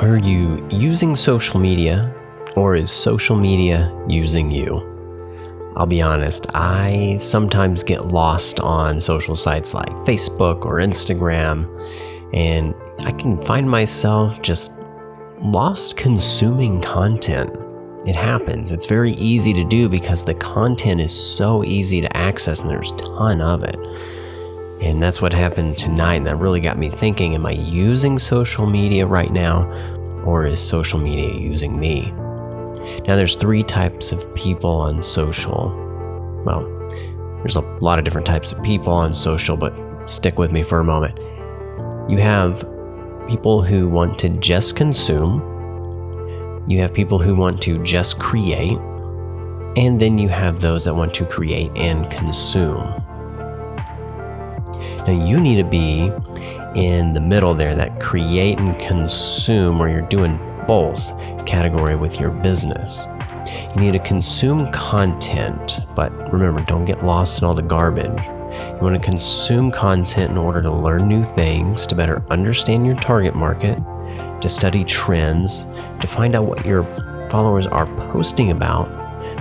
Are you using social media or is social media using you? I'll be honest, I sometimes get lost on social sites like Facebook or Instagram, and I can find myself just lost consuming content. It happens. It's very easy to do because the content is so easy to access and there's a ton of it. And that's what happened tonight, and that really got me thinking Am I using social media right now, or is social media using me? Now, there's three types of people on social. Well, there's a lot of different types of people on social, but stick with me for a moment. You have people who want to just consume, you have people who want to just create, and then you have those that want to create and consume. Now, you need to be in the middle there, that create and consume, where you're doing both category with your business. You need to consume content, but remember, don't get lost in all the garbage. You want to consume content in order to learn new things, to better understand your target market, to study trends, to find out what your followers are posting about,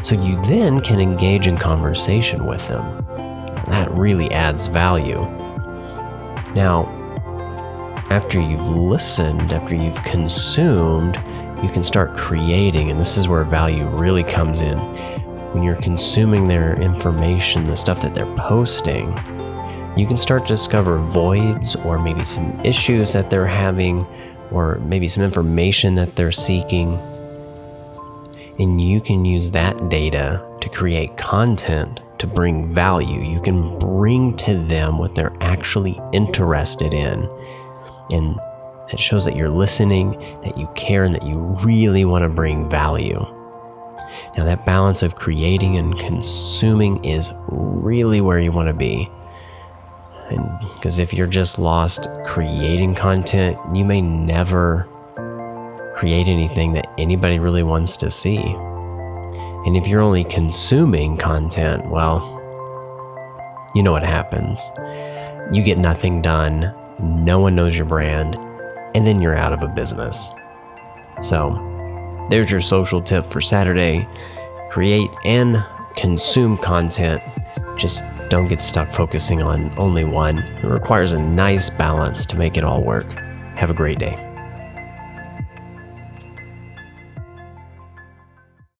so you then can engage in conversation with them. That really adds value. Now, after you've listened, after you've consumed, you can start creating. And this is where value really comes in. When you're consuming their information, the stuff that they're posting, you can start to discover voids or maybe some issues that they're having or maybe some information that they're seeking. And you can use that data to create content to bring value. You can bring to them what they're actually interested in and it shows that you're listening, that you care, and that you really want to bring value. Now, that balance of creating and consuming is really where you want to be. And because if you're just lost creating content, you may never create anything that anybody really wants to see. And if you're only consuming content, well, you know what happens. You get nothing done no one knows your brand, and then you're out of a business. So, there's your social tip for Saturday create and consume content. Just don't get stuck focusing on only one. It requires a nice balance to make it all work. Have a great day.